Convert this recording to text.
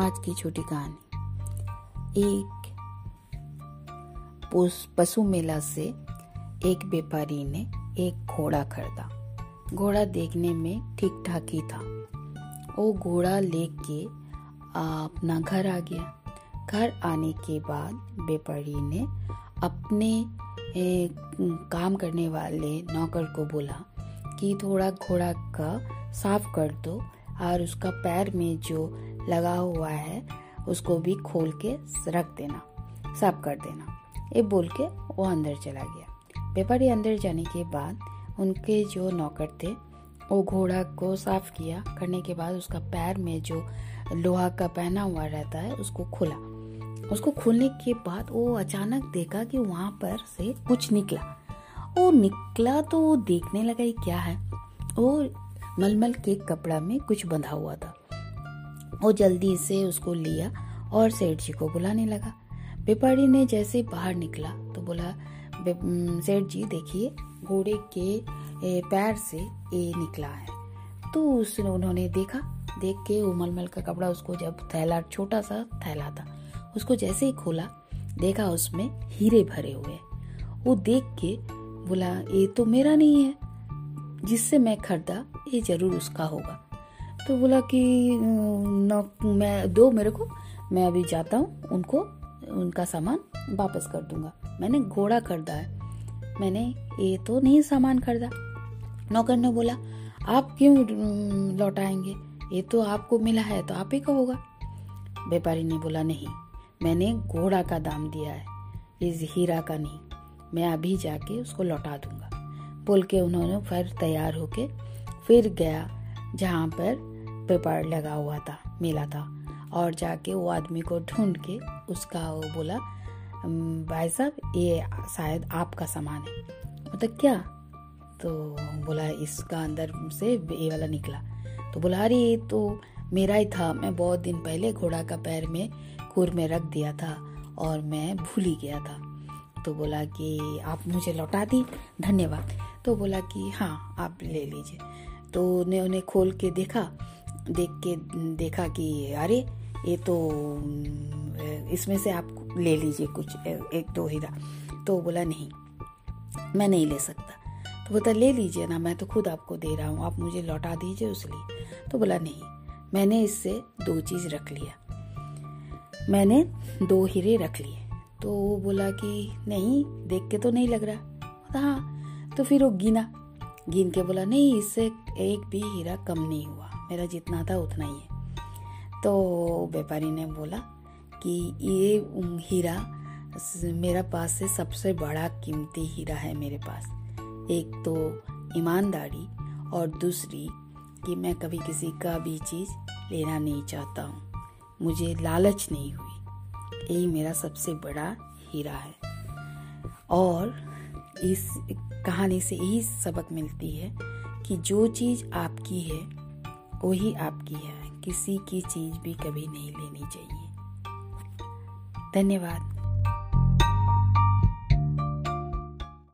आज की छोटी कहानी। एक पशु मेला से एक व्यापारी ने एक घोड़ा खरीदा। घोड़ा देखने में ठीक ठाक ही था। वो घोड़ा लेके अपना घर आ गया। घर आने के बाद व्यापारी ने अपने ए, काम करने वाले नौकर को बोला कि थोड़ा घोड़ा का साफ़ कर दो और उसका पैर में जो लगा हुआ है, उसको भी खोल के रख देना, साफ़ कर देना। ये बोल के वो अंदर चला गया। व्यापारी अंदर जाने के बाद उनके जो नौकर थे, वो घोड़ा को साफ़ किया। करने के बाद उसका पैर में जो लोहा का पहना हुआ रहता है, उसको खोला। उसको खोलने के बाद वो अचानक देखा कि वहाँ पर से कुछ निकला। वो निकला तो वो देखने लगा ये क्या है। वो मलमल के कपड़ा में कुछ बंधा हुआ था। वो जल्दी से उसको लिया और सेठ जी को बुलाने लगा। व्यापारी ने जैसे बाहर निकला तो बोला सेठ जी, देखिए, घोड़े के पैर से ये निकला है। तो उसने उन्होंने देखा, देख के वो मलमल का कपड़ा उसको जब थैला, छोटा सा थैला था, उसको जैसे ही खोला, देखा उसमें हीरे भरे हुए वो देख के बोला, ये तो मेरा नहीं है, जिससे मैं खरीदा, ये ज़रूर उसका होगा। तो बोला कि मैं, दो मेरे को, मैं अभी जाता हूँ, उनको, उनका सामान वापस कर दूँगा। मैंने घोड़ा खरीदा है। मैंने ये तो नहीं सामान खरीदा। नौकर ने बोला, आप क्यों लौटाएँगे? ये तो आपको मिला है तो आप ही का होगा। व्यापारी ने बोला, नहीं, मैंने घोड़ा का दाम दिया है, इस हीरा का नहीं। मैं अभी जाके उसको लौटा दूँगा। बोल के उन्होंने फिर तैयार होके फिर गया जहाँ पर पेपर लगा हुआ था, मेला था। और जाके वो आदमी को ढूंढ के उसका वो बोला भाई साहब, ये शायद आपका सामान है। मतलब क्या? तो बोला, इसका अंदर से ये वाला निकला। तो बोला, अरे, ये तो मेरा ही था। मैं बहुत दिन पहले घोड़ा का पैर में कुर में रख दिया था और मैं भूल ही गया था। तो बोला कि, आप मुझे लौटा दी, धन्यवाद। तो बोला कि हाँ आप ले लीजिए। तो उन्हें उन्हें खोल के देखा, देख के, देखा कि अरे, ये तो इसमें से आप ले लीजिए कुछ एक दो हीरा। तो बोला, नहीं, मैं नहीं ले सकता। तो बोला ले लीजिए ना, मैं तो खुद आपको दे रहा हूँ, आप मुझे लौटा दीजिए उसलिए तो बोला, नहीं, मैंने इससे दो चीज़ रख लिया। मैंने दो हीरे रख लिए। तो वो बोला कि, नहीं, देख के तो नहीं लग रहा। हाँ। तो फिर वो गिना। गिन के बोला, नहीं, इससे एक भी हीरा कम नहीं हुआ। मेरा जितना था उतना ही है। तो व्यापारी ने बोला कि ये हीरा मेरा पास से सबसे बड़ा कीमती हीरा है मेरे पास। एक तो ईमानदारी और दूसरी कि मैं कभी किसी का भी चीज़ लेना नहीं चाहता हूँ। मुझे लालच नहीं हुई। यही मेरा सबसे बड़ा हीरा है। और इस कहानी से यही सबक मिलती है कि जो चीज़ आपकी है, वही आपकी है। किसी की चीज़ भी कभी नहीं लेनी चाहिए। धन्यवाद।